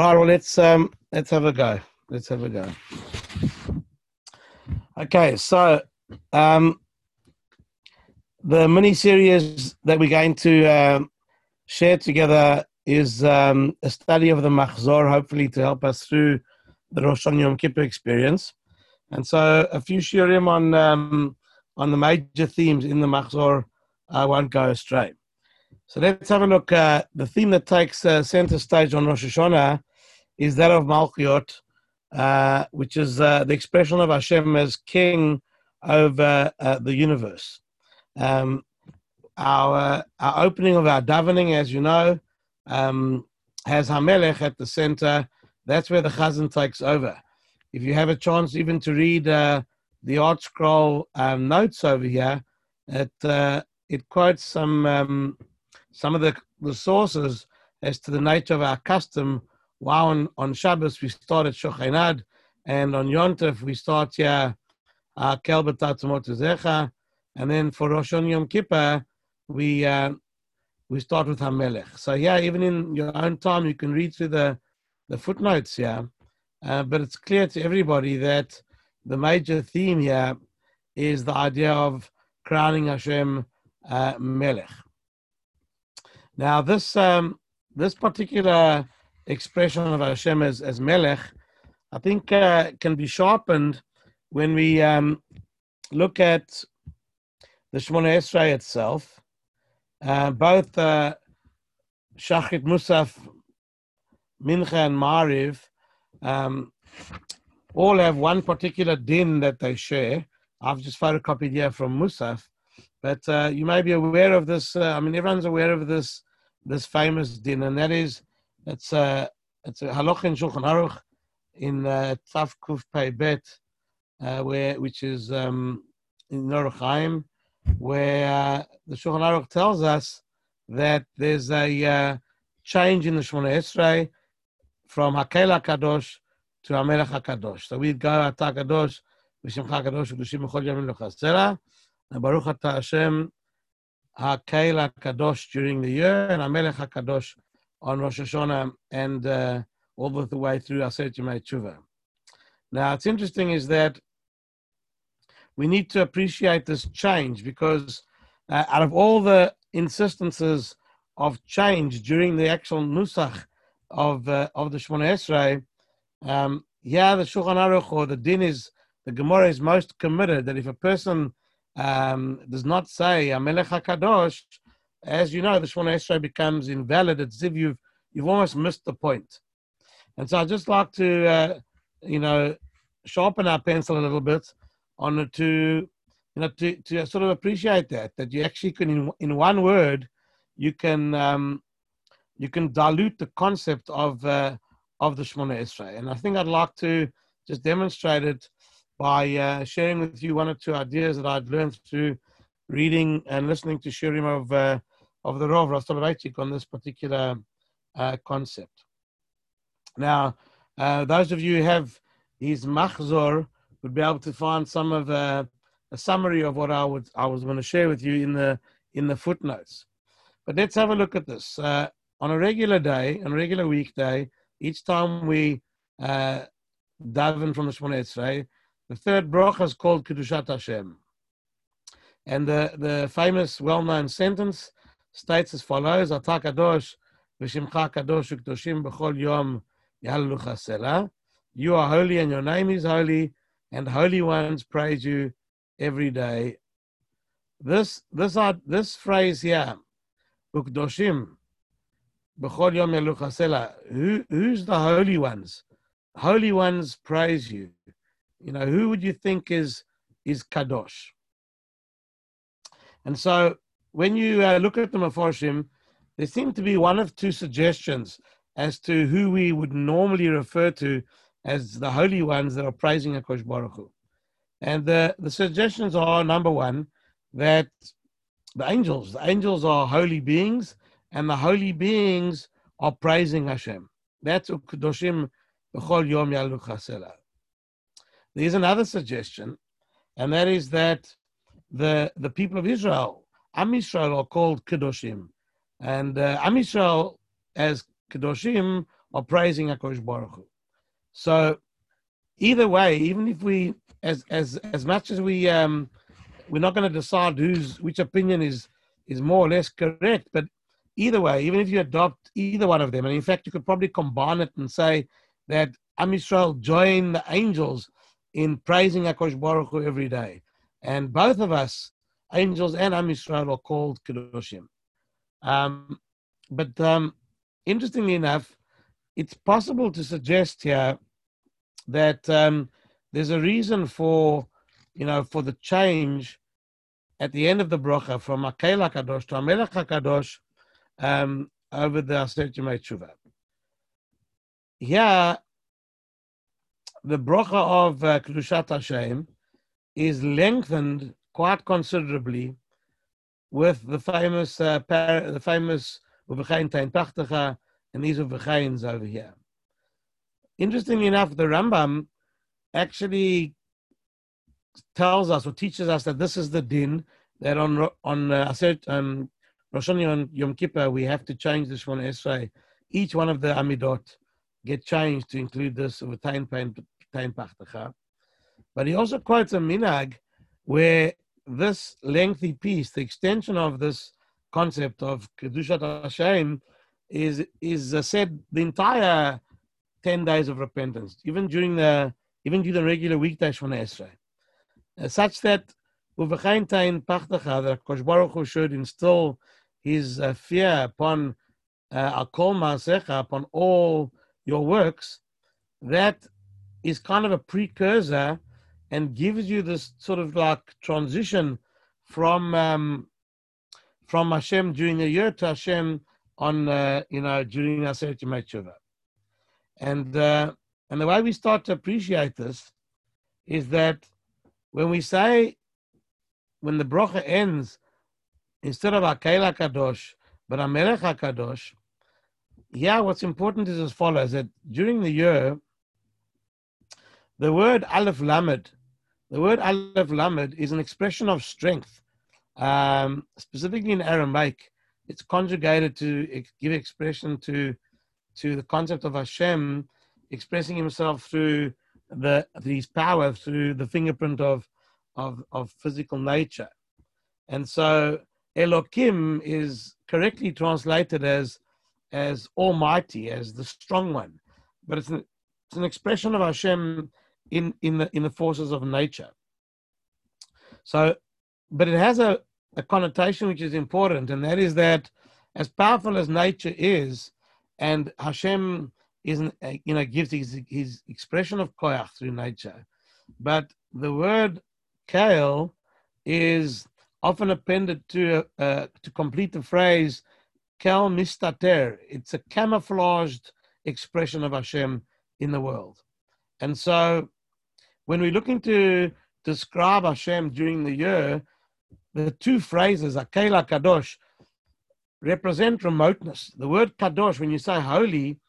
All right, well let's um let's have a go. Let's have a go. Okay, so um the mini series that we're going to um, share together is um, a study of the Machzor, hopefully to help us through the Rosh Hashanah Yom Kippur experience. And so a few shiurim on um, on the major themes in the Machzor I won't go astray. So let's have a look. Uh, the theme that takes uh, center stage on Rosh Hashanah is that of Malchiot, uh, which is uh, the expression of Hashem as king over uh, the universe. Um, our, uh, our opening of our davening, as you know, um, has Hamelech at the center. That's where the Chazan takes over. If you have a chance even to read the ArtScroll um, notes over here, it it quotes some um, some of the, the sources as to the nature of our custom. Wow, on, on Shabbos we start at Shochen Ad, and on Yontef we start here uh, and then for Rosh Yom Kippur we uh, we start with Hamelech. So yeah, even in your own time you can read through the the footnotes here, uh, but it's clear to everybody that the major theme here is the idea of crowning Hashem uh, Melech. Now, this um, this particular expression of Hashem as, as Melech, I think, uh, can be sharpened when we um, look at the Shemona Esrei itself. Uh, both uh, Shachrit Musaf, Mincha, and Mariv um, all have one particular din that they share. I've just photocopied here from Musaf. But uh, you may be aware of this. Uh, I mean, everyone's aware of this this famous din, and that is it's a it's a halach in Shulchan Aruch in uh, Tav Kuf Pei Bet, uh, where which is um, in Orach Chaim, where uh, the Shulchan Aruch tells us that there's a uh, change in the Shemona Esrei from Hakel Kadosh to Hamelech Hakadosh. So we'd go Ata Kadosh, V'Shemcha Kadosh, V'Dushim B'Chol Yamim L'Chasera, Baruch Ata Hashem HaKeil HaKadosh during the year and HaMelech HaKadosh on Rosh Hashanah and uh, all the way through Aseret Yemei Tshuva. Now, it's interesting is that we need to appreciate this change because uh, out of all the insistences of change during the actual Nusach of, uh, of the Shemona Esrei, um, yeah, the Shulchan Aruch or the Din is, the Gemara is most committed that if a person um, does not say Amelech HaKadosh, as you know, the Shemona Esrei becomes invalid. It's as if you've, you've almost missed the point. And so I'd just like to, uh, you know, sharpen our pencil a little bit on to, you know, to, to sort of appreciate that, that you actually can, in, in one word, you can, um, you can dilute the concept of, uh, of the Shemona Esrei. And I think I'd like to just demonstrate it by uh, sharing with you one or two ideas that I'd learned through reading and listening to shiurim of uh, of the Rav Soloveitchik on this particular uh, concept. Now, uh, those of you who have his machzor would be able to find some of uh, a summary of what I would I was going to share with you in the in the footnotes. But let's have a look at this. Uh, on a regular day, on a regular weekday, each time we uh, daven from the Shemona Esrei, the third bracha is called Kedushat Hashem. And the, the famous, well-known sentence states as follows, Ata kadosh v'shimcha kadosh u'kedoshim b'chol yom sela. You are holy and your name is holy, and holy ones praise you every day. This, this, this phrase here, u'kedoshim b'chol yom yahalucha sela, who, who's the holy ones? Holy ones praise you. You know, who would you think is is kadosh? And so, when you uh, look at the Meforshim, there seem to be one of two suggestions as to who we would normally refer to as the holy ones that are praising Akosh Baruch Hu. And the, the suggestions are number one, that the angels, the angels are holy beings, and the holy beings are praising Hashem. That's Ukudoshim B'chol Yom Yalu There's another suggestion, and that is that the the people of Israel, Am Israel, are called Kedoshim, and uh, Am Israel as Kedoshim are praising HaKadosh Baruch Hu. So either way, even if we, as as as much as we, um, we're not going to decide who's which opinion is is more or less correct, but either way, even if you adopt either one of them, and in fact, you could probably combine it and say that Am Yisrael join the angels in praising HaKadosh Baruch Hu every day. And both of us, angels and Am Yisrael, are called Kedoshim. Um, but um, interestingly enough, it's possible to suggest here that um, there's a reason for, you know, for the change at the end of the bracha from Akel Kadosh to Amelech Kadosh um, over the Yemei Tshuva. Here, the bracha of uh, Kedushat Hashem is lengthened quite considerably with the famous uh, par- the famous Tachtecha and these Uvechains over here. Interestingly enough, the Rambam actually tells us or teaches us that this is the din that on on uh, um, Rosh Hashanah Yom Kippur we have to change this one Esrei. Each one of the Amidot get changed to include this of a Tain Pachtecha. But he also quotes a minhag where this lengthy piece, the extension of this concept of Kedushat Hashem, is is uh, said the entire ten days of repentance, even during the even during the regular weekdays from Esrei, uh, such that Uvechain Tain Pachtecha, that Kosh Baruch Hu should instill his uh, fear upon uh, Akol Maasecha, upon all your works, that is kind of a precursor and gives you this sort of like transition from um, from Hashem during the year to Hashem on uh, you know during Aseret Yemei Tshuva. And uh, and the way we start to appreciate this is that when we say when the bracha ends instead of Akel Kadosh but Amelech Kadosh, yeah, what's important is as follows: that during the year, the word Aleph Lamed, the word Aleph Lamed is an expression of strength, um, specifically in Aramaic. It's conjugated to give expression to to the concept of Hashem expressing Himself through the his power through the fingerprint of of, of physical nature, and so Elokim is correctly translated as as Almighty, as the strong one, but it's an, it's an expression of Hashem in in the in the forces of nature. So, but it has a, a connotation which is important, and that is that as powerful as nature is, and Hashem isn't you know gives his his expression of koyach through nature, but the word kale is often appended to uh, to complete the phrase Kel mistater. It's a camouflaged expression of Hashem in the world. And so when we're looking to describe Hashem during the year, the two phrases, Akela Kadosh, represent remoteness. The word Kadosh, when you say holy,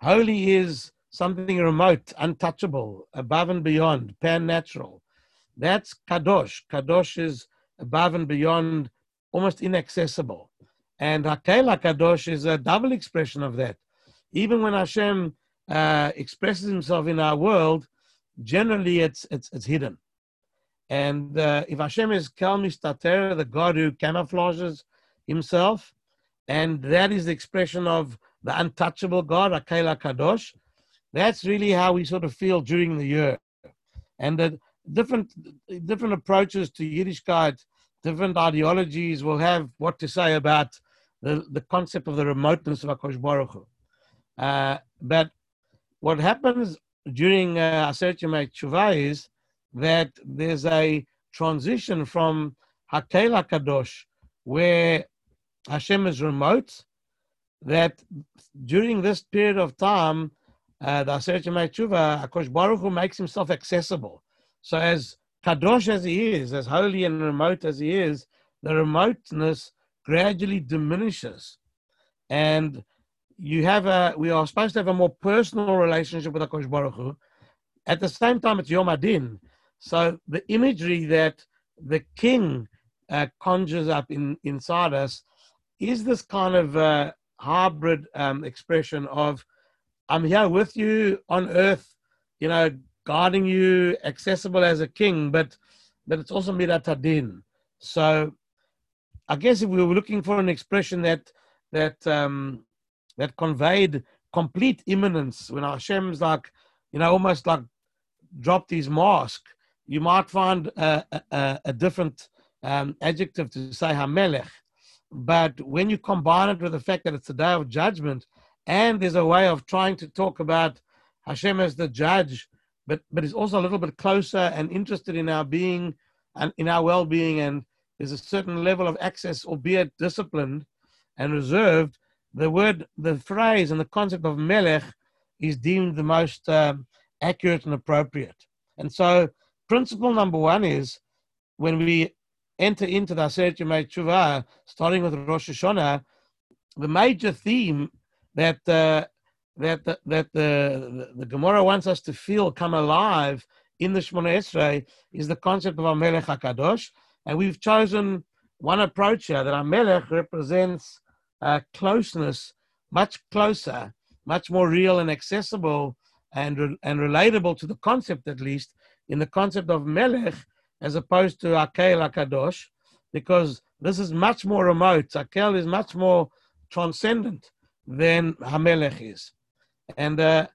holy is something remote, untouchable, above and beyond, pan natural. That's Kadosh. Kadosh is above and beyond, almost inaccessible. And Hakel Kadosh is a double expression of that. Even when Hashem uh, expresses himself in our world, generally it's it's, it's hidden. And uh, if Hashem is Kel Mistater, the God who camouflages himself, and that is the expression of the untouchable God, Hakel Kadosh, that's really how we sort of feel during the year. And the different different approaches to Yiddishkeit, different ideologies will have what to say about the, the concept of the remoteness of Akash Baruch Hu. Uh, but what happens during uh, Aseret Tshuva is that there's a transition from Hakel Kadosh, where Hashem is remote, that during this period of time, uh, the Aseret Yemei Tshuva, Akash Baruch Hu makes himself accessible. So as Kadosh as he is, as holy and remote as he is, the remoteness gradually diminishes. And you have a, we are supposed to have a more personal relationship with HaKadosh Baruch Hu. At the same time, it's Yom Adin. So the imagery that the king uh, conjures up in, inside us is this kind of uh, hybrid um, expression of I'm here with you on earth, you know, guarding you, accessible as a king, but but it's also midat hadin. So I guess if we were looking for an expression that that um, that conveyed complete immanence, when Hashem's like, you know, almost like dropped his mask, you might find a, a, a different um, adjective to say Hamelech. But when you combine it with the fact that it's a day of judgment, and there's a way of trying to talk about Hashem as the judge, but but is also a little bit closer and interested in our being and in our well-being, and there's a certain level of access, albeit disciplined and reserved. The word, the phrase, and the concept of melech is deemed the most um, accurate and appropriate. And so, principle number one is when we enter into the Aseret Yemei Tshuva, starting with Rosh Hashanah, the major theme that uh, that the, that the, the, the Gemara wants us to feel come alive in the Shemona Esrei is the concept of Amelech Hakadosh, and we've chosen one approach here that Amelech represents uh, closeness, much closer, much more real and accessible and and relatable to the concept at least in the concept of Melech as opposed to Akel Akadosh, because this is much more remote. Akel is much more transcendent than Hamelech is. And uh,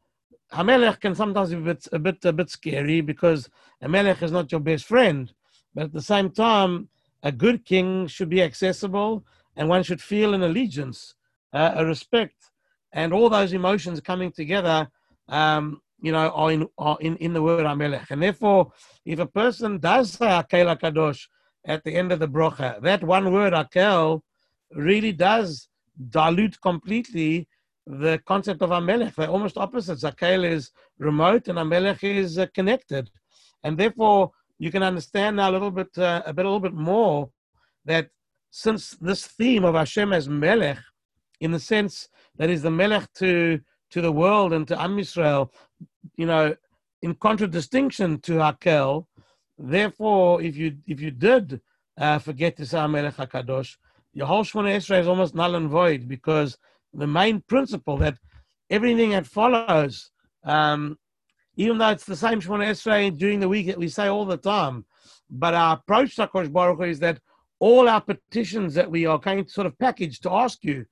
Hamelech can sometimes be a bit, a bit, a bit scary because Hamelech is not your best friend. But at the same time, a good king should be accessible and one should feel an allegiance, uh, a respect, and all those emotions coming together, um, you know, are in, are in, in the word Hamelech. And therefore, if a person does say Akel Kadosh at the end of the brocha, that one word Akel really does dilute completely the concept of Amelech. They're almost opposites. Akel is remote and Amelech is uh, connected. And therefore, you can understand now a little bit, uh, a bit, a little bit more that since this theme of Hashem as Melech, in the sense that is the Melech to to the world and to Am Yisrael, you know, in contradistinction to Hakel, therefore, if you if you did uh, forget to say Melech Hakadosh, your whole Shemona Esrei is almost null and void because the main principle that everything that follows, um, even though it's the same Shemona Esrei during the week that we say all the time, but our approach to Kosh Baruch Hu is that all our petitions that we are going to sort of package to ask you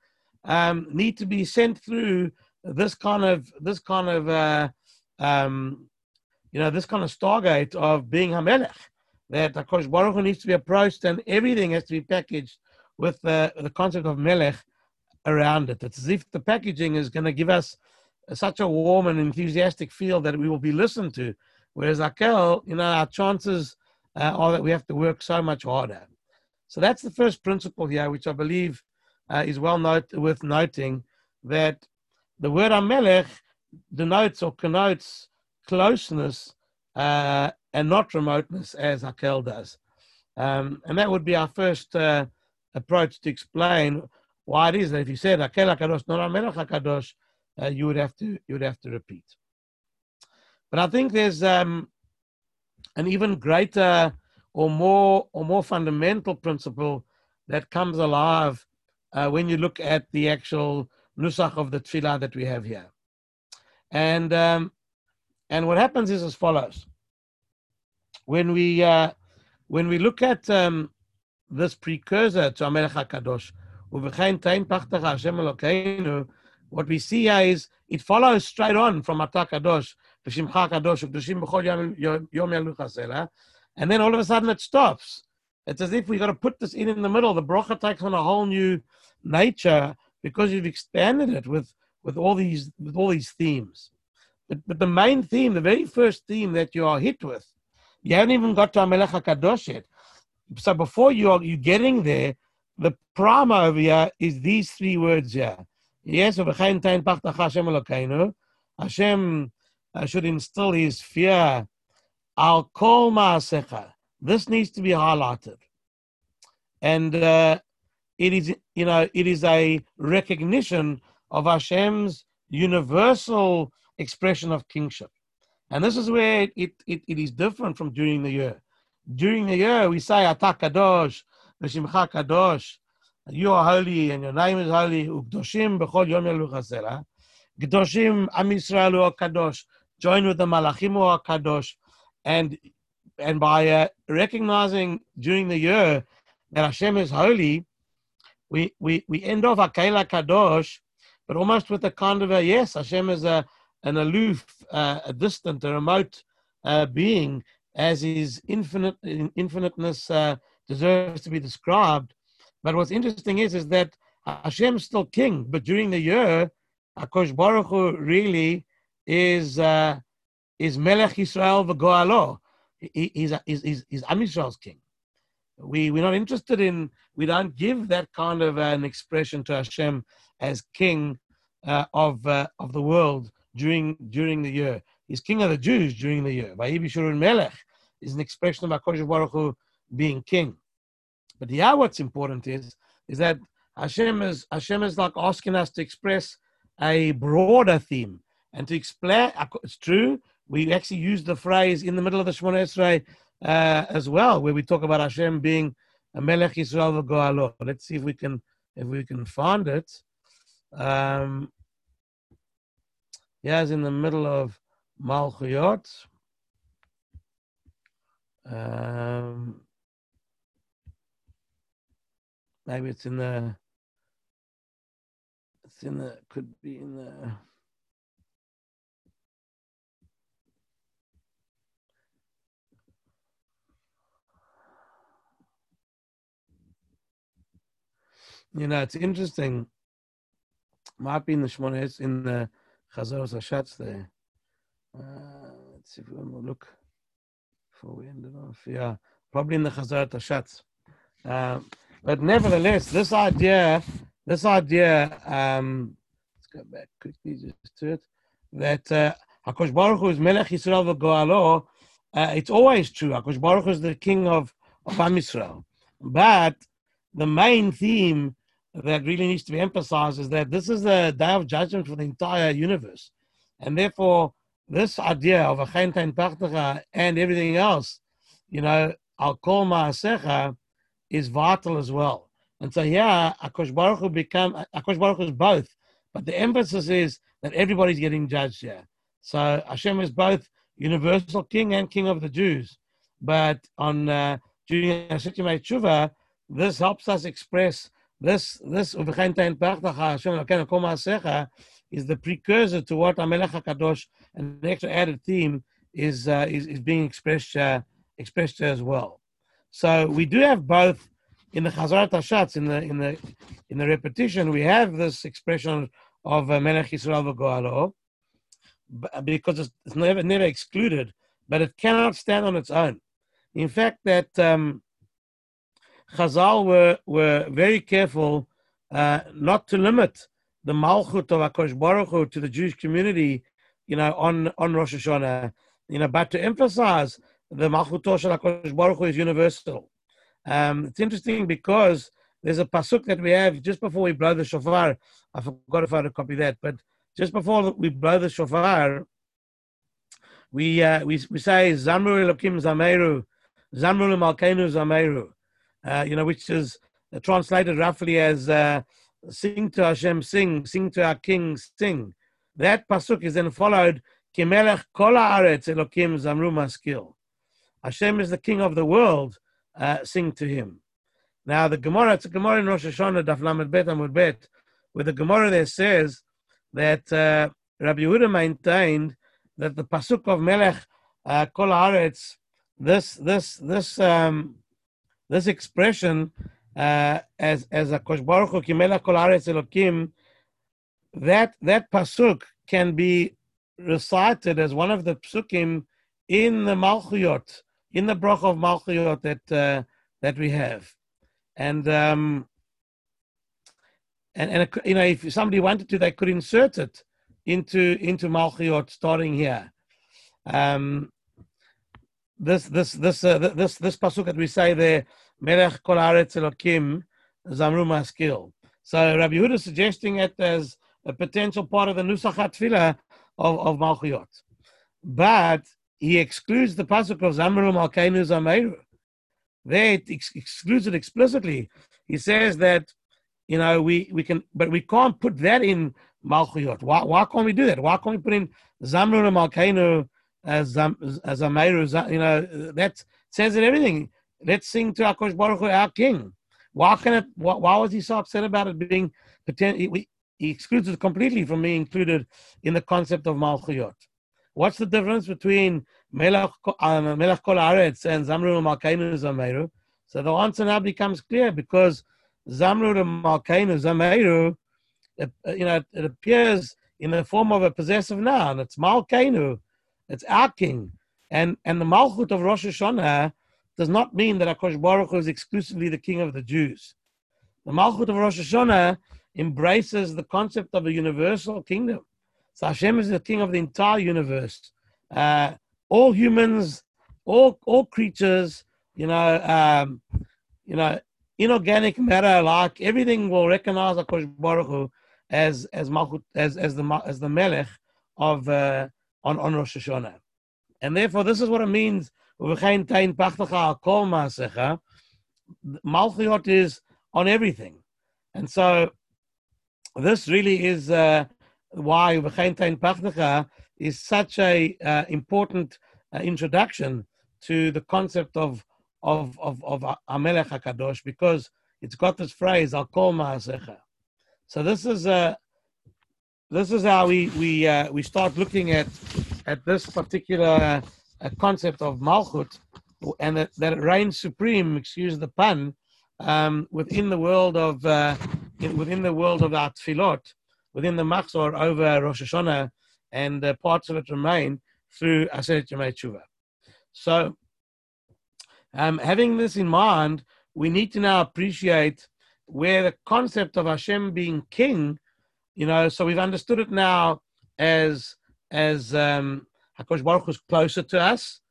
um, need to be sent through this kind of this kind of uh, um, you know this kind of stargate of being Hamelech. That Kosh Baruch Hu needs to be approached and everything has to be packaged with the, the concept of melech around it. It's as if the packaging is going to give us such a warm and enthusiastic feel that we will be listened to. Whereas Akel, you know, our chances uh, are that we have to work so much harder. So that's the first principle here, which I believe uh, is well note, worth noting that the word Amelech denotes or connotes closeness uh, and not remoteness as Akel does. Um, and that would be our first uh, approach to explain why it is that if you said Akel HaKadosh, not Amelech HaKadosh, uh, you would have to you would have to repeat. But I think there's um, an even greater or more or more fundamental principle that comes alive uh, when you look at the actual nusach of the tefillah that we have here. And um, and what happens is as follows: when we uh, when we look at um, this precursor to Amelech HaKadosh, what we see here is it follows straight on from Atah Kadosh, Kadosh, yom yaluch and then all of a sudden it stops. It's as if we've got to put this in in the middle. The bracha takes on a whole new nature because you've expanded it with, with all these with all these themes. But, but the main theme, the very first theme that you are hit with, you haven't even got to Amelech HaKadosh yet so before you are you getting there, the prime over here is these three words here. Yes, Hashem Hashem uh, should instill his fear. Al kol ma'asecha. This needs to be highlighted, and uh, it is you know it is a recognition of Hashem's universal expression of kingship, and this is where it, it, it is different from during the year. During the year we say Atah Kadosh, V'Shimcha Kadosh, you are holy and your name is holy, Ukdoshim b'chol yom Gedoshim Am Yisrael Kadosh, join with the Malachim Kadosh, and and by uh, recognizing during the year that Hashem is holy, we we we end off Akela Kadosh, but almost with a kind of a yes, Hashem is a an aloof, uh, a distant, a remote uh, being, as his infinite infiniteness uh, deserves to be described. But what's interesting is is that Hashem is still king, but during the year, Akosh Baruch Hu really is uh, is Melech Israel v'Goalo. He, he's, he's, he's, he's Am king. We we're not interested in. We don't give that kind of an expression to Hashem as king uh, of uh, of the world during during the year. He's king of the Jews during the year. Vayibishurun Melech is an expression of Hakadosh Baruch Hu being king. But yeah, what's important is is that Hashem is Hashem is like asking us to express a broader theme and to explain. It's true. We actually use the phrase in the middle of the Shemona Esrei uh, as well, where we talk about Hashem being a Melech Yisrael v'Goalo. Let's see if we can if we can find it. Um, yeah, it's in the middle of Malchuyot. Um, maybe it's in the. It's in the. Could be in the. You know, it's interesting. Might be in the Shmona, in the Chazar Hashatz there. Uh, let's see if we to look before we end it off. Yeah, probably in the Chazar Hashatz. Uh, but nevertheless, this idea, this idea, um, let's go back quickly just to it, that uh, Hakosh Baruch Hu is Melech Yisrael v'Goalo, uh, it's always true. Hakosh Baruch Hu is the king of, of Am Yisrael. But the main theme that really needs to be emphasized is that this is the day of judgment for the entire universe. And therefore, this idea of a Pachtacha and everything else, you know, Al Kol Ma'asecha is vital as well. And so yeah, Akosh Baruch Hu become, Akosh Baruch is both, but the emphasis is that everybody's getting judged here. So Hashem is both universal king and king of the Jews. But on uh, during Hashem Tshuva, this helps us express this this is the precursor to what Amelech Hakadosh and the extra added theme is uh, is, is being expressed uh, expressed as well. So we do have both in the Chazarat Hashatz in the in the in the repetition we have this expression of uh, Melech Yisrael v'Goalo because it's, it's, never never excluded, but it cannot stand on its own. In fact, that um, Chazal were, were very careful uh, not to limit the Malchut of Akosh Baruch Hu to the Jewish community, you know, on, on Rosh Hashanah, you know, but to emphasize the Malchut of Akosh Baruch Hu is universal. Um, it's interesting because there's a pasuk that we have just before we blow the shofar. I forgot if I had to copy that, but just before we blow the shofar, we uh, we we say Zamru Elokim Zameru, Zamru Malkeinu Zameru uh, you know, which is translated roughly as uh, "Sing to Hashem, sing, sing to our King, sing." That pasuk is then followed "Kimelech kol haaretz Elokim zamru maskil." Hashem is the King of the world. Uh, sing to Him. Now the Gemara, it's a Gemara in Rosh Hashanah, Daf Lamed Bet Amud Bet, where the Gemara there says that uh, Rabbi Yehuda maintained that the pasuk of Melech uh, kol haaretz, this this this um, this expression uh, as as a Baruch Kimela Kol Elokim, that that pasuk can be recited as one of the psukim in the Malchuyot, in the Brach of Malchuyot that uh, that we have, and um, and and you know if somebody wanted to, they could insert it into into Malchuyot starting here. Um, this this this uh, this this pasuk that we say there, Melech kol haaretz elokim zamru maskil. So Rabbi Yehuda is suggesting it as a potential part of the nusach tefillah of of Malchuyot, but he excludes the pasuk of zamru malkeinu zameru. There it ex- excludes it explicitly. He says that you know we we can, but we can't put that in Malchuyot. Why, why can't we do that? Why can't we put in Zamru Malkeinu as as Ameiru? You know, that says it everything. Let's sing to Akosh Baruch Hu, our King. Why can it? Why, why was he so upset about it being potential? He, excludes it completely from being included in the concept of Malchuyot. What's the difference between Melech, uh, Kol Aretz and Zamru Malkeinu Zameiru? So the answer now becomes clear because Zamru Malkeinu Zameiru uh, you know, it appears in the form of a possessive noun. It's Malkeinu, it's our king. And, and the Malchut of Rosh Hashanah does not mean that Akash Baruch Hu is exclusively the king of the Jews. The Malchut of Rosh Hashanah embraces the concept of a universal kingdom. So Hashem is the king of the entire universe. Uh, all humans, all all creatures, you know, um, you know, inorganic matter, like everything will recognize Akash Baruch Hu as as Malchut, as as the as the Melech of uh, on on Rosh Hashanah, and therefore this is what it means. Malchut is on everything, and so this really is uh, why is such a uh, important uh, introduction to the concept of of of of Amelech Hakadosh because it's got this phrase Al Kol Ma'asecha. So this is uh, this is how we we uh, we start looking at at this particular uh, concept of malchut, and that, that it reigns supreme. Excuse the pun. Um, within the world of uh, in, within the world of our tefillot, within the machzor over Rosh Hashanah, and parts of it remain through Aseret Yemei Tshuva. So, um, having this in mind, we need to now appreciate where the concept of Hashem being king, you know, so we've understood it now as as um, Hakadosh Baruch Hu is closer to us,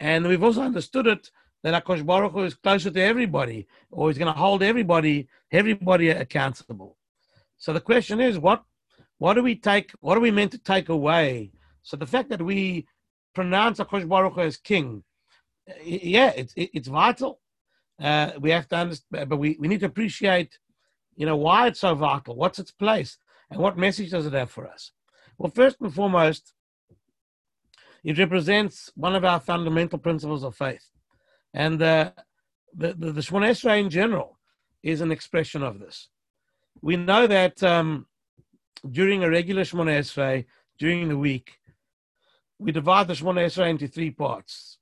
and we've also understood it that Hakadosh Baruch Hu is closer to everybody, or he's going to hold everybody everybody accountable. So the question is, what what do we take? What are we meant to take away? So the fact that we pronounce Hakadosh Baruch Hu as king, yeah, it's it's vital. Uh, we have to understand, but we, we need to appreciate, you know, why it's so vital, what's its place, and what message does it have for us. Well, first and foremost, it represents one of our fundamental principles of faith, and uh, the the, the Shemona Esrei in general is an expression of this. We know that um, during a regular Shemona Esrei, during the week, we divide the Shemona Esrei into three parts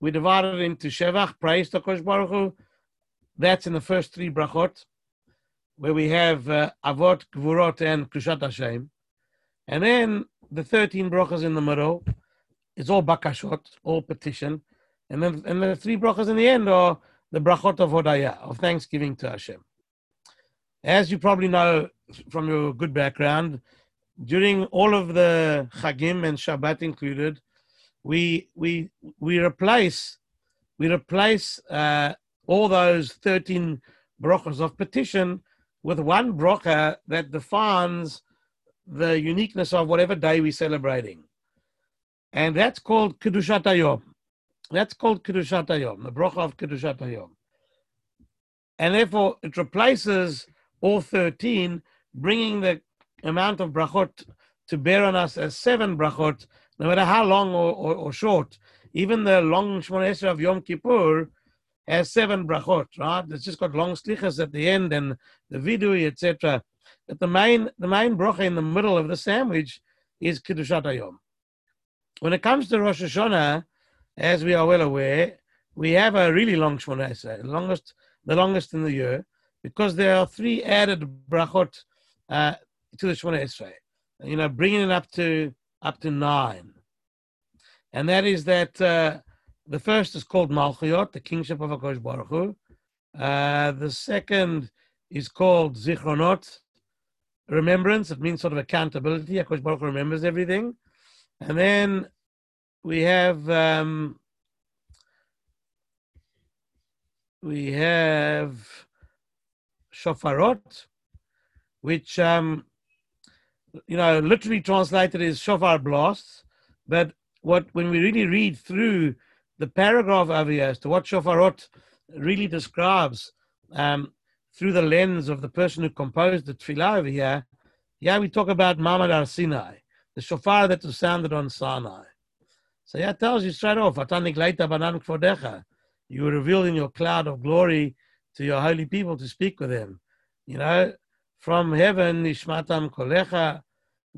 we divide it into Shevach, praise to Kosh Baruch Hu. That's in the first three brachot, where we have uh, Avot, Gvurot, and Kedushat Hashem. And then the 13 brachas in the middle, it's all bakashot, all petition. And then and the three brachas in the end are the brachot of Hodaya, of thanksgiving to Hashem. As you probably know from your good background, during all of the Chagim and Shabbat included, we we we replace we replace uh, all those 13 brachas of petition with one bracha that defines the uniqueness of whatever day we're celebrating. And that's called Kedushat Hayom. That's called Kedushat Hayom, the bracha of Kedushat Hayom. And therefore, it replaces all 13, bringing the amount of brachot to bear on us as seven brachot no matter how long or, or, or short. Even the long Shemona Esrei of Yom Kippur has seven brachot, right? It's just got long slichas at the end and the vidui, etc. But the main the main bracha in the middle of the sandwich is Kiddushat Hayom. When it comes to Rosh Hashanah, as we are well aware, we have a really long Shemona the longest, the longest in the year, because there are three added brachot uh, to the Shemona Esrei. You know, bringing it up to up to nine. And that is that uh, the first is called Malchuyot, the kingship of Akash Baruch Hu. Uh, the second is called Zichronot, remembrance. It means sort of accountability. Akash Baruch Hu remembers everything. And then we have um, we have shofarot, which um, you know, literally translated is shofar blasts. But what when we really read through the paragraph over here as to what shofarot really describes um, through the lens of the person who composed the tefillah over here, yeah, we talk about Mamad Ar Sinai, the shofar that was sounded on Sinai. So yeah, it tells you straight off, you were revealed in your cloud of glory to your holy people to speak with them. You know, from heaven, Ishmatam Kolecha,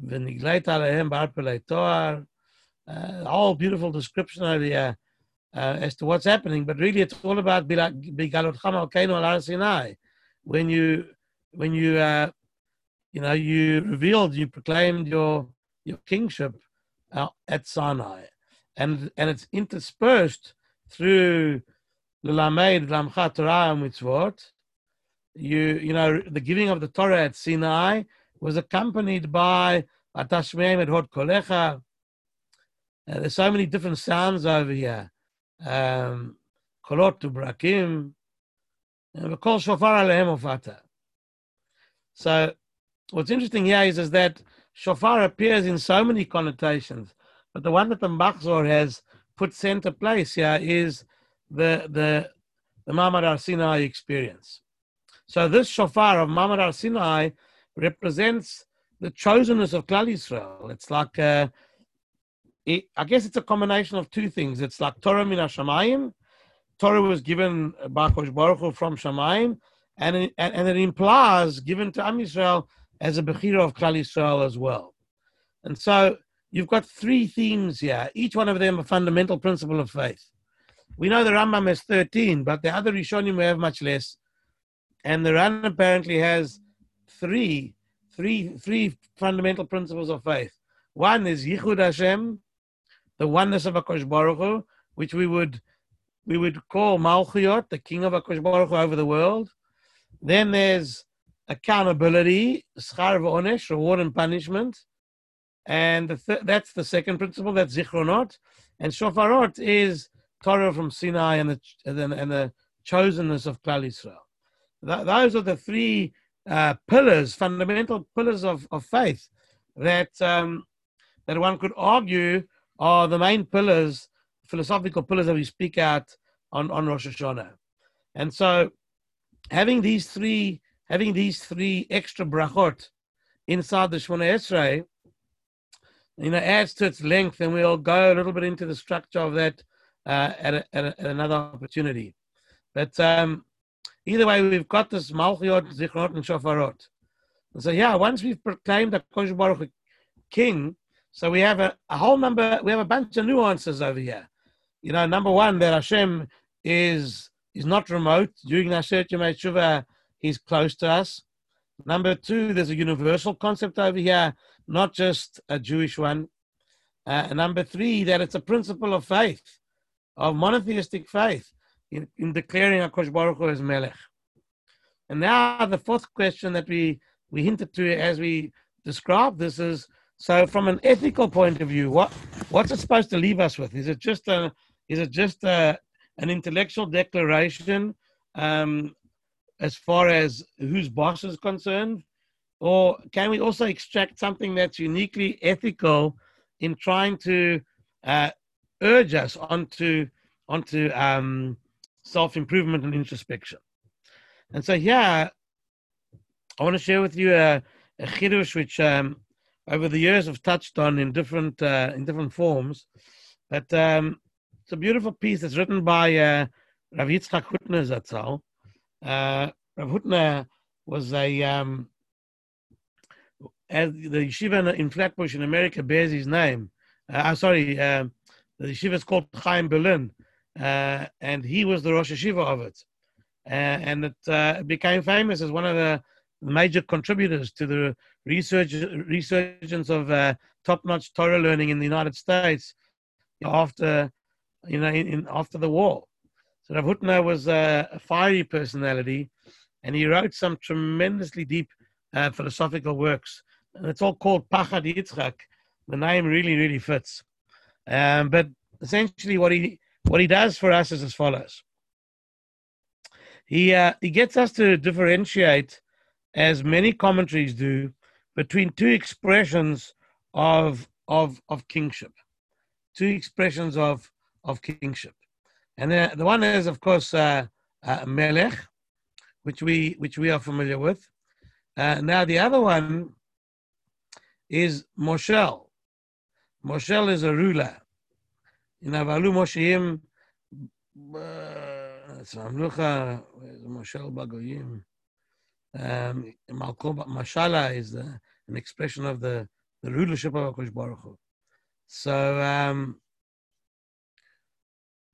V'niglaita Alehem Barpelei Toar, uh, all beautiful description over here uh, as to what's happening, but really it's all about Bigalot Chamal Kainu Al Sinai. When you, when you, uh, you know, you revealed, you proclaimed your your kingship uh, at Sinai, and and it's interspersed through Lulamed Lamcha Torah Mitzvot. You you know the giving of the Torah at Sinai was accompanied by Atashmeim et Hod Kolecha. Uh, there's so many different sounds over here. Um. And we call Shofar Alehem Ofata. So what's interesting here is, is that shofar appears in so many connotations, but the one that the Machzor has put center place here is the the the Mamad Ar Sinai experience. So this shofar of Mamad Ar Sinai represents the chosenness of Klal Yisrael. It's like uh, it, I guess it's a combination of two things. It's like Torah min Hashamayim. Torah was given by Kosh Baruch Hu from Shamayim, and it, and, and it implies given to Am Yisrael as a Bechira of Klal Yisrael as well. And so you've got three themes here, each one of them a fundamental principle of faith. We know the Rambam has 13, but the other Rishonim we have much less. And the Ran apparently has three, three, three fundamental principles of faith. One is Yichud Hashem, the oneness of Akash Baruch Hu, which we would we would call Malchuyot, the king of Akash Baruch Hu over the world. Then there's accountability, schar onesh, reward and punishment. And the th- that's the second principle, that's zichronot. And shofarot is Torah from Sinai and the, and the, and the chosenness of Klal Yisrael. Th- those are the three uh, pillars, fundamental pillars of, of faith that, um, that one could argue are the main pillars, philosophical pillars that we speak out on, on Rosh Hashanah. And so having these three having these three extra brachot inside the Shemona Esrei, you know, adds to its length, and we'll go a little bit into the structure of that uh, at, a, at, a, at, another opportunity. But um, either way, we've got this Malchiot, Zichrot, and Shofarot. And so, yeah, once we've proclaimed the Kosh Baruch King, so we have a, a whole number, we have a bunch of nuances over here. You know, number one, that Hashem is is not remote. During Nasher Yemei Tshuva, he's close to us. Number two, there's a universal concept over here, not just a Jewish one. Uh, number three, that it's a principle of faith, of monotheistic faith, in, in declaring Akosh Baruch Hu as Melech. And now the fourth question that we, we hinted to as we describe this is, so from an ethical point of view, what, what's it supposed to leave us with? Is it just a, is it just a, an intellectual declaration um, as far as whose boss is concerned? Or can we also extract something that's uniquely ethical in trying to uh, urge us onto, onto um, self improvement and introspection? And so, yeah, I want to share with you a, a chidush which um, over the years have touched on in different, uh, in different forms. But um, it's a beautiful piece that's written by uh, Rav Yitzchak Hutner Zatzal. Uh, Rav Hutner was a um, as the yeshiva in Flatbush in America bears his name. Uh, I'm sorry, uh, the yeshiva is called Chaim Berlin, uh, and he was the Rosh Yeshiva of it, uh, and it uh, became famous as one of the major contributors to the research resurgence of uh, top-notch Torah learning in the United States after you know in, in after the war. So Rav Hutner was a fiery personality and he wrote some tremendously deep uh, philosophical works. And it's all called Pachad Yitzchak. The name really, really fits. Um, but essentially, what he what he does for us is as follows. He uh, he gets us to differentiate, as many commentaries do, between two expressions of of of kingship, two expressions of of kingship, and the, one is, of course, uh, uh, Melech, which we which we are familiar with. Uh, now the other one is Moshel. Moshel is a ruler. In Avalu Mosheim, Samlucha, Moshel Bagoyim. Um, Mashala is the, an expression of the, the rulership of Akosh Baruch Hu. So um,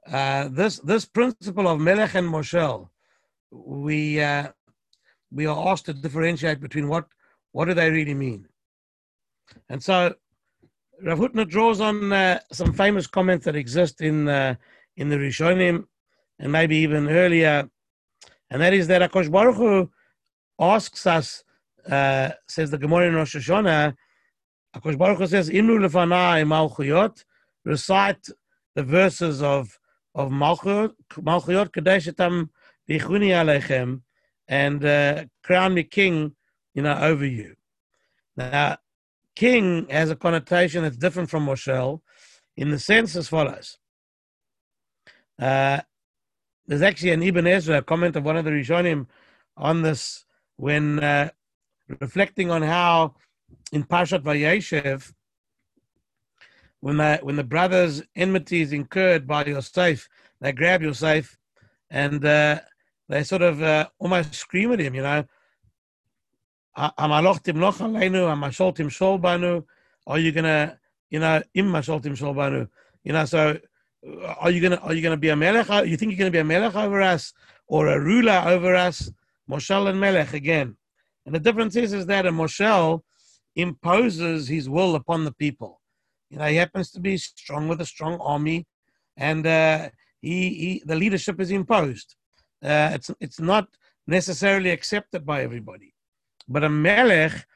uh, this this principle of Melech and Moshel, we uh, we are asked to differentiate between what what do they really mean, and so Rav Hutner draws on uh, some famous comments that exist in uh, in the Rishonim and maybe even earlier, and that is that Akosh Baruch Hu asks us, uh, says the Gemara in Rosh Hashanah, Akosh Baruch Hu says, "Imru lefanai malchuyot," recite the verses of of Malchut, Malchut Kadeshetam Bichuni Alechem, and uh, crown me king, you know, over you. Now, king has a connotation that's different from Moshel in the sense as follows. Uh, there's actually an Ibn Ezra comment of one of the Rishonim on this when uh, reflecting on how in Parshat Vayeshev, when the when the brothers' enmity is incurred by Yosef, they grab Yosef and uh, they sort of uh, almost scream at him, you know. Are you gonna, you know, You know, so are you gonna are you gonna be a melech? You think you're gonna be a melech over us or a ruler over us? Moshel and melech again. And the difference is is that a Moshel imposes his will upon the people. You know, he happens to be strong with a strong army, and uh, he, he the leadership is imposed. Uh, it's it's not necessarily accepted by everybody, but a melech,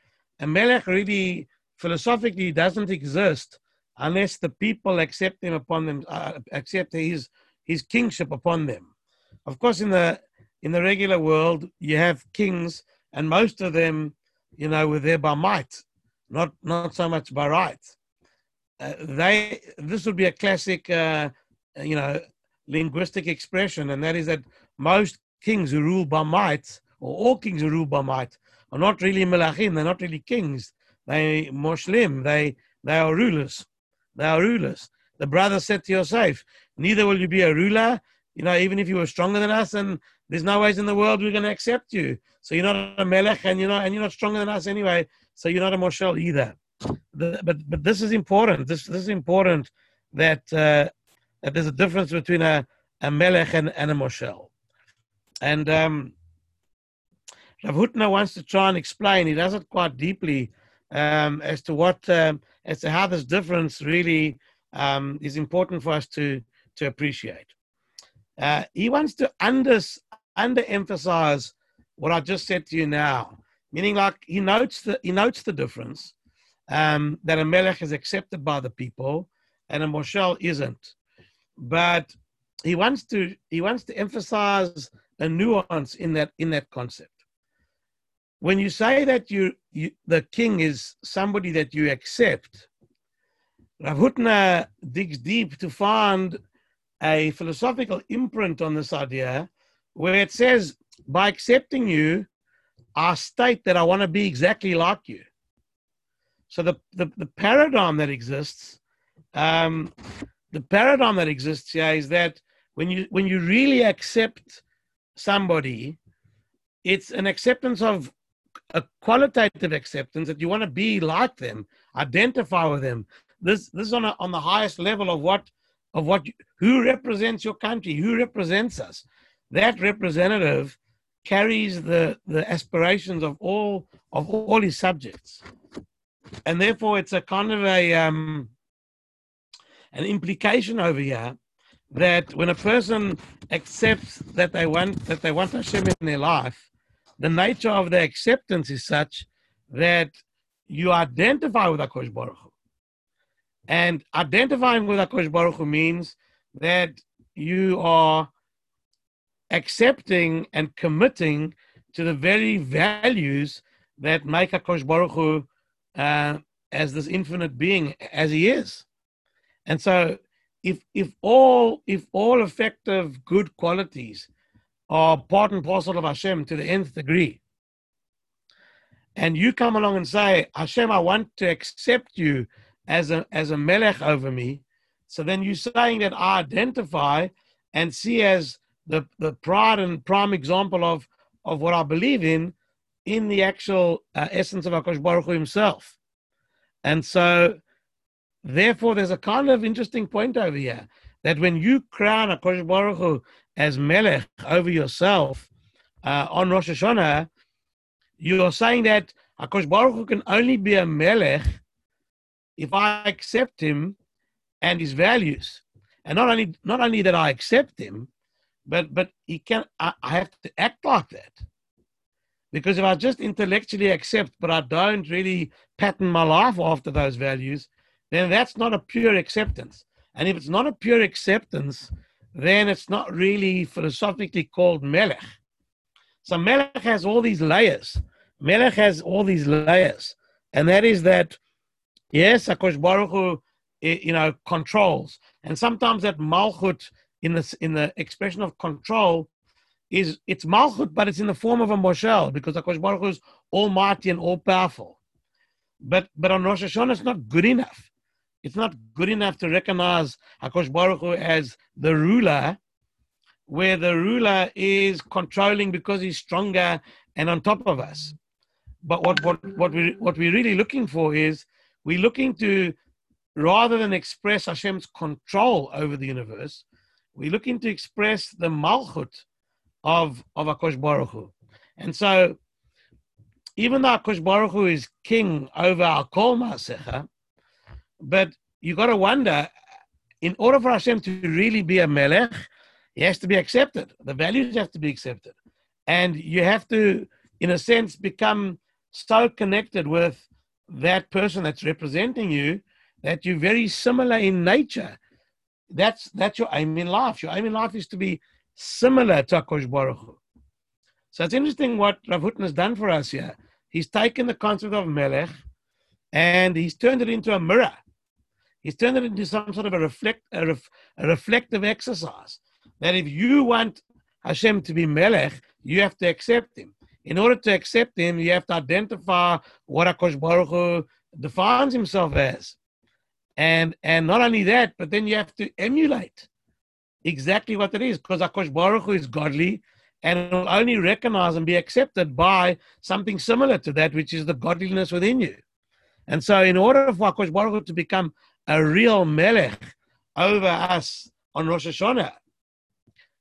a melech really philosophically doesn't exist unless the people accept him upon them, uh, accept his his kingship upon them. Of course, in the in the regular world, you have kings, and most of them, you know, were there by might, not not so much by right. Uh, they this would be a classic, uh, you know, linguistic expression, and that is that most kings who rule by might, or all kings who rule by might, are not really melachim. They're not really kings. They moshlim. They they are rulers. They are rulers. The brother said to Yosef, "Neither will you be a ruler. You know, even if you were stronger than us, and there's no ways in the world we're going to accept you. So you're not a melech, and you're not and you're not stronger than us anyway. So you're not a moshel either." the, but but this is important. This this is important that uh, that there's a difference between a, a melech and, and a moshel. And um, Rav Hutner wants to try and explain. He does it quite deeply um, as to what um, as to how this difference really um, is important for us to to appreciate. Uh, he wants to under underemphasize what I just said to you now, meaning like he notes the he notes the difference, um, that a melech is accepted by the people and a moshel isn't. But he wants to he wants to emphasize a nuance in that in that concept. When you say that you, you the king is somebody that you accept, Rav Hutner digs deep to find a philosophical imprint on this idea where it says, by accepting you, I state that I want to be exactly like you. So the, the, the paradigm that exists, um, the paradigm that exists here is that when you when you really accept somebody, it's an acceptance of a qualitative acceptance that you want to be like them, identify with them. This this is on a, on the highest level of what of what who represents your country, who represents us. That representative carries the the aspirations of all of all his subjects and therefore it's a kind of a um, an implication over here that when a person accepts that they want that they want Hashem in their life, the nature of the acceptance is such that you identify with Akosh Baruch Hu. And identifying with Akosh Baruch Hu means that you are accepting and committing to the very values that make Akosh Baruch Hu uh, as this infinite being as he is. And so if if all if all effective good qualities are part and parcel of Hashem to the nth degree, and you come along and say, Hashem, I want to accept you as a as a melech over me. So then you're saying that I identify and see as the, the pride and prime example of, of what I believe in, in the actual uh, essence of Akash Baruch Hu himself. And so, therefore, there's a kind of interesting point over here that when you crown Akash Baruch Hu as Melech over yourself uh, on Rosh Hashanah, you're saying that Akash Baruch Hu can only be a Melech if I accept him and his values. And not only not only that I accept him, but but he can I, I have to act like that. Because if I just intellectually accept, but I don't really pattern my life after those values, then that's not a pure acceptance. And if it's not a pure acceptance, then it's not really philosophically called melech. So melech has all these layers. Melech has all these layers, and that is that yes, Akash Baruch Hu, eh, you know, controls, and sometimes that malchut in the in the expression of control is it's malchut, but it's in the form of a moshel because Akash Baruch Hu is almighty and all powerful. But but on Rosh Hashanah, it's not good enough. It's not good enough to recognize Akash Baruch Hu as the ruler, where the ruler is controlling because he's stronger and on top of us. But what what what we what we're really looking for is we're looking to rather than express Hashem's control over the universe, we're looking to express the malchut of, of Akosh Baruch Hu. And so, even though Akosh Baruch Hu is king over our Kol Maasecha, but you got to wonder, in order for Hashem to really be a melech, he has to be accepted. The values have to be accepted. And you have to, in a sense, become so connected with that person that's representing you that you're very similar in nature. That's that's your aim in life. Your aim in life is to be similar to Akosh Baruch Hu. So it's interesting what Rav Hutner has done for us here. He's taken the concept of Melech and he's turned it into a mirror. He's turned it into some sort of a, reflect, a, ref, a reflective exercise. That if you want Hashem to be Melech, you have to accept him. In order to accept him, you have to identify what Akosh Baruch Hu defines himself as. And and not only that, but then you have to emulate exactly what it is, because Akosh Baruch Hu is godly and will only recognize and be accepted by something similar to that, which is the godliness within you. And so, in order for Akosh Baruch Hu to become a real melech over us on Rosh Hashanah,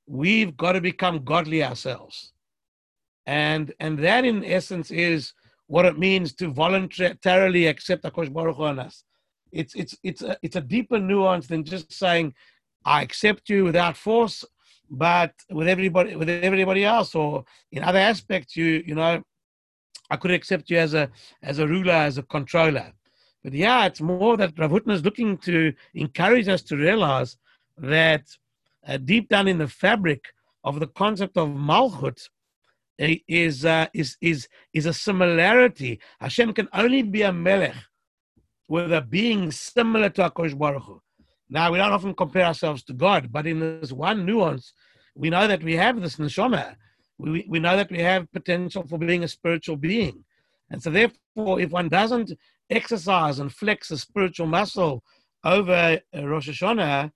we've got to become godly ourselves. And, and that, in essence, is what it means to voluntarily accept Akosh Baruch Hu on us. It's, it's, it's, a, it's a deeper nuance than just saying, I accept you without force, but with everybody, with everybody else, or in other aspects, you, you know, I could accept you as a, as a ruler, as a controller. But yeah, it's more that Rav Hutner is looking to encourage us to realize that uh, deep down in the fabric of the concept of Malchut, is uh, is is is a similarity. Hashem can only be a melech with a being similar to Hakadosh Baruch Hu. Now we don't often compare ourselves to God, but in this one nuance, we know that we have this neshama. We we know that we have potential for being a spiritual being, and so therefore, if one doesn't exercise and flex a spiritual muscle over Rosh Hashanah,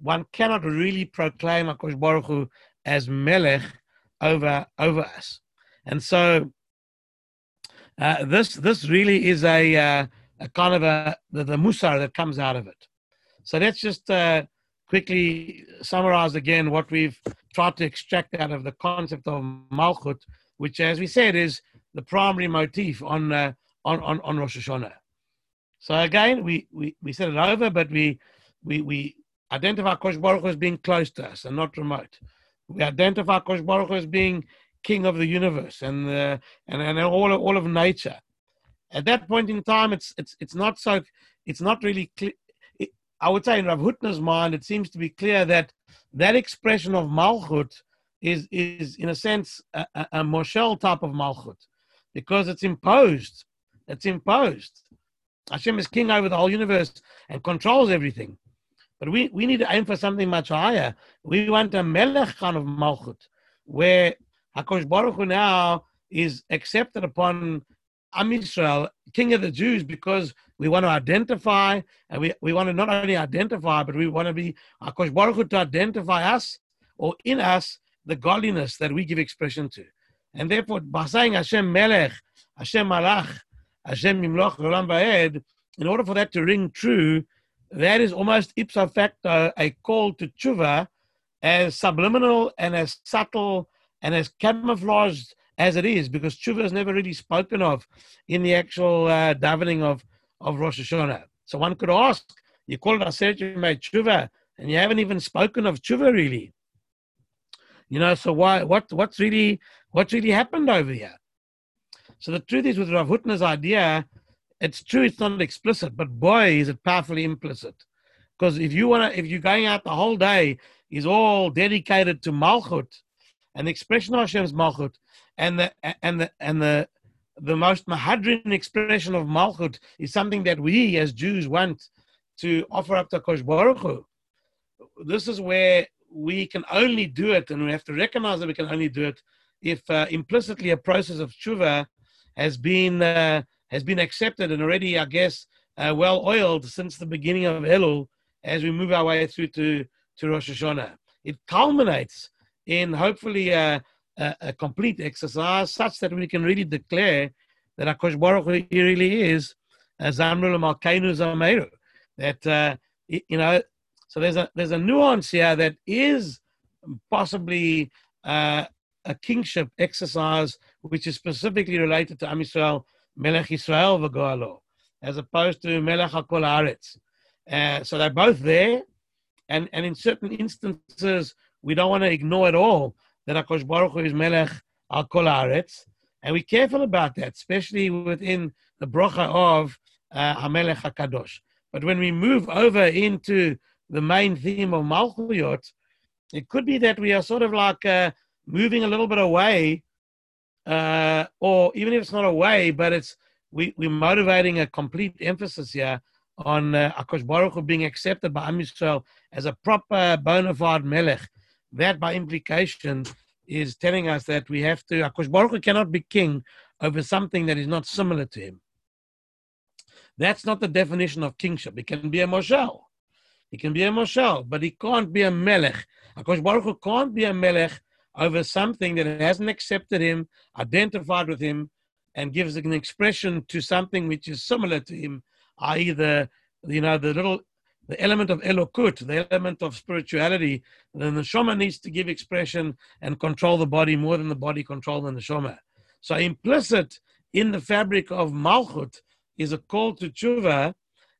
one cannot really proclaim Hakadosh Baruch Hu as melech over over us. And so uh, this this really is a, uh, a kind of a the, the musar that comes out of it. So let's just uh, quickly summarize again what we've tried to extract out of the concept of malchut, which, as we said, is the primary motif on uh, on, on on Rosh Hashanah. So again, we, we, we said it over, but we we we identify Kosh Baruch as being close to us and not remote we identify Kosh Baruch as being king of the universe and uh, and and all of, all of nature. At that point in time, it's it's it's not so it's not really clear. I would say in Rav Hutner's mind, it seems to be clear that that expression of Malchut is is in a sense a, a, a Moshel type of Malchut because it's imposed. It's imposed. Hashem is king over the whole universe and controls everything. But we, we need to aim for something much higher. We want a melech kind of malchut, where Hakosh Baruch Hu now is accepted upon Am Israel, King of the Jews, because we want to identify, and we, we want to not only identify, but we want to be Akosh Baruch Hu to identify us or in us the godliness that we give expression to. And therefore, by saying Hashem Melech, Hashem Malach, Hashem Mimloch, Olam Va'ed, in order for that to ring true, that is almost ipso facto a call to tshuva, as subliminal and as subtle and as camouflaged as it is, because tshuva is never really spoken of in the actual uh, davening of, of Rosh Hashanah. So one could ask, you call it Aseret Yemei Tshuva, and you haven't even spoken of tshuva really. You know, so why? What? What's really? What's really happened over here? So the truth is, with Rav Hutner's idea, it's true it's not explicit, but boy, is it powerfully implicit. Because if you want to, if you're going out the whole day, is all dedicated to Malchut and the expression of Hashem's Malchut, and the and the and the the most Mahadrin expression of Malchut is something that we as Jews want to offer up to Kosh Baruch Hu. This is where we can only do it, and we have to recognize that we can only do it if uh, implicitly a process of tshuva has been uh, has been accepted and already, I guess, uh, well oiled since the beginning of Elul as we move our way through to, to Rosh Hashanah. It culminates in hopefully a, a, a complete exercise such that we can really declare that Akosh Baruch Hu really is Zamrul Malkeinu Zameru. That, uh, you know, so there's a, there's a nuance here that is possibly uh, a kingship exercise which is specifically related to Am Yisrael Melech Israel v'Goalo, as opposed to Melech HaKol Haaretz. Uh, so they're both there, and, and in certain instances, we don't want to ignore at all that Akosh Baruch Hu is Melech HaKol Haaretz, and we're careful about that, especially within the brocha of uh, Hamelech HaKadosh. But when we move over into the main theme of Malchuyot, it could be that we are sort of like uh, moving a little bit away uh, or even if it's not a way, but it's we we're motivating a complete emphasis here on uh, Akash Baruch being accepted by Am Yisrael as a proper bona fide melech. That, by implication, is telling us that we have to Akash Baruch cannot be king over something that is not similar to him. That's not the definition of kingship. It can be a moshel. He can be a moshel, but he can't be a melech. Akash Baruch can't be a melech over something that hasn't accepted him, identified with him, and gives an expression to something which is similar to him, i.e., the you know the little the element of elokut, the element of spirituality. Then the neshama needs to give expression and control the body more than the body control the neshama. So implicit in the fabric of malchut is a call to tshuva,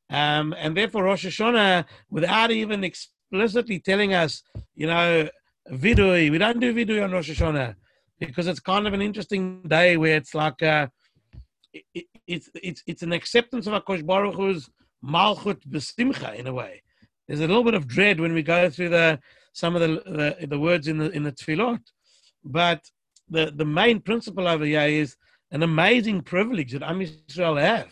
um, and therefore Rosh Hashanah, without even explicitly telling us, you know, vidui. We don't do vidui on Rosh Hashanah because it's kind of an interesting day where it's like uh, it, it's it's it's an acceptance of Akosh Baruch Hu's malchut b'simcha in a way. There's a little bit of dread when we go through the some of the the, the words in the in the tefillot, but the the main principle over here is an amazing privilege that Am Yisrael have.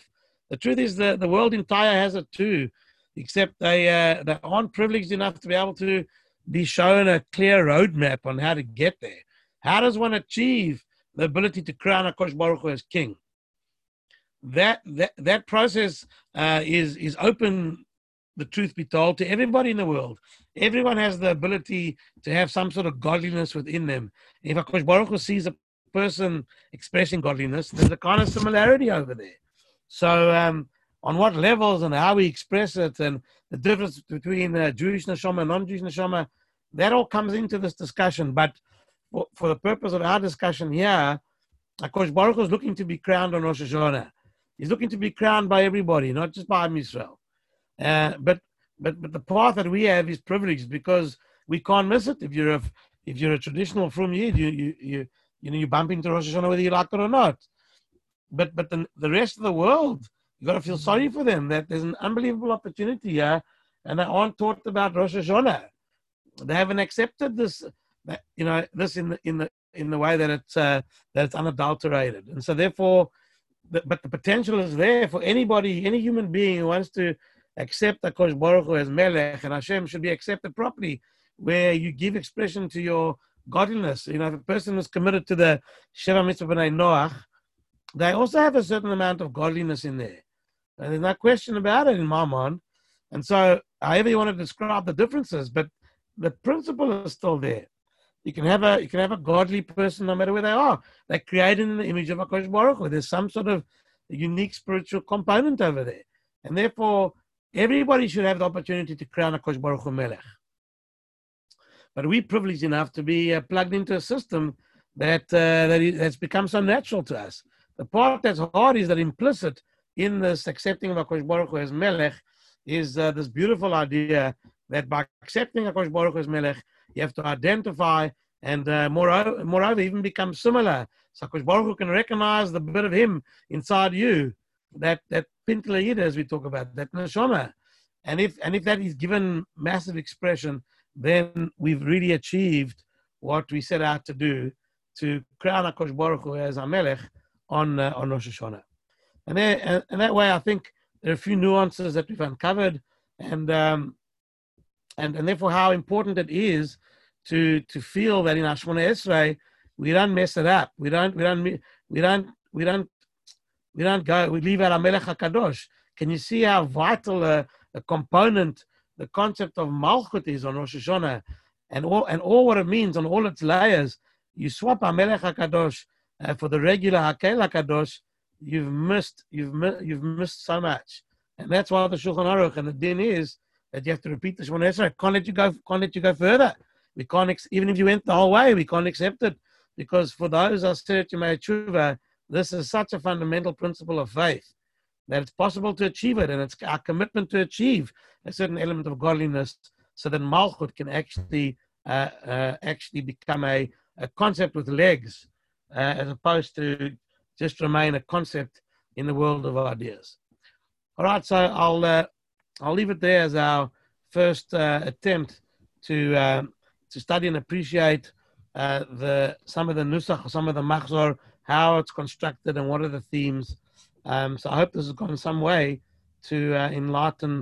The truth is that the world entire has it too, except they uh, they aren't privileged enough to be able to be shown a clear roadmap on how to get there. How does one achieve the ability to crown a Kosh Baruch Hu as king? That that that process uh, is is open. The truth be told, to everybody in the world, everyone has the ability to have some sort of godliness within them. If a Kosh Baruch Hu sees a person expressing godliness, there's a kind of similarity over there. So um, on what levels and how we express it and the difference between uh, Jewish neshama and non-Jewish neshama, that all comes into this discussion. But for, for the purpose of our discussion here, Akosh Baruch is looking to be crowned on Rosh Hashanah. He's looking to be crowned by everybody, not just by Israel. Uh, but but but the path that we have is privileged because we can't miss it. If you're a if you're a traditional frum Yid, you you you you know you bump into Rosh Hashanah whether you like it or not. But but the, the rest of the world you got to feel sorry for them that there's an unbelievable opportunity here, and they aren't taught about Rosh Hashanah. They haven't accepted this, you know, this in the in the in the way that it's uh, that it's unadulterated, and so therefore, the, but the potential is there for anybody, any human being who wants to accept Akosh Baruch Hu as Melech and Hashem should be accepted properly, where you give expression to your godliness. You know, if a person is committed to the Sheva Mitzvah B'nai Noach, they also have a certain amount of godliness in there. And there's no question about it in my mind. And so, however you want to describe the differences, but the principle is still there. You can have a you can have a godly person no matter where they are. They're created in the image of Hakadosh Baruch Hu. There's some sort of unique spiritual component over there, and therefore everybody should have the opportunity to crown Hakadosh Baruch Hu Melech. But we're privileged enough to be uh, plugged into a system that uh, that is, become so natural to us. The part that's hard is that implicit in this accepting of Hakadosh Baruch Hu as Melech is uh, this beautiful idea that by accepting Hakadosh Baruch Hu as Melech, you have to identify and uh, moreover, moreover, even become similar. So Hakadosh Baruch Hu can recognize the bit of Him inside you, that that pintla as we talk about, that neshama. And if and if that is given massive expression, then we've really achieved what we set out to do to crown Hakadosh Baruch Hu as Amelech on uh, on Rosh Hashanah. And, there, and, and that way, I think there are a few nuances that we've uncovered, and um, and and therefore how important it is to to feel that in Ashmona Esrei we don't mess it up. We don't we don't we don't we don't we don't go. We leave out Amelech Hakadosh. Can you see how vital a, a component the concept of Malchut is on Rosh Hashanah, and all and all what it means on all its layers? You swap Amelech Hakadosh uh, for the regular Hakel Hakadosh. You've missed you've you've missed so much, and that's why the Shulchan Aruch and the Din is that you have to repeat the Shemona Esrei. Can't let you go. Can't let you go further. We can't ex- even if you went the whole way, we can't accept it because for those are searching my tshuva, this is such a fundamental principle of faith that it's possible to achieve it, and it's our commitment to achieve a certain element of godliness, so that malchut can actually uh, uh, actually become a, a concept with legs, uh, as opposed to just remain a concept in the world of ideas. All right, so I'll uh, I'll leave it there as our first uh, attempt to um, to study and appreciate uh, the some of the nusach, some of the machzor, how it's constructed, and what are the themes. Um, so I hope this has gone some way to uh, enlighten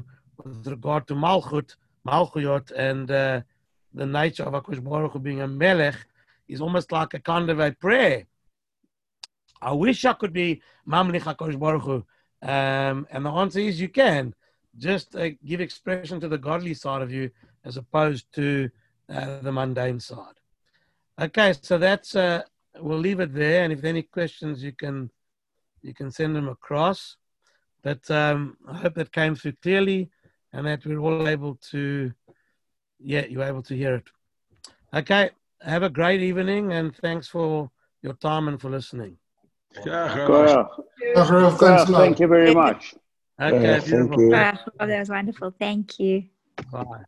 with regard to malchut, malchuyot, and uh, the nature of Hakadosh Baruch being a melech is almost like a kind of a prayer. I wish I could be mamlich Hakadosh Baruch Hu, um, and the answer is you can just uh, give expression to the godly side of you as opposed to uh, the mundane side. Okay, so that's uh, we'll leave it there, and if any questions, you can you can send them across. But um, I hope that came through clearly, and that we're all able to, yeah, you're able to hear it. Okay, have a great evening, and thanks for your time and for listening. Yeah, Thank you very much. Okay, yeah, beautiful. Oh, that was wonderful. Thank you. Bye.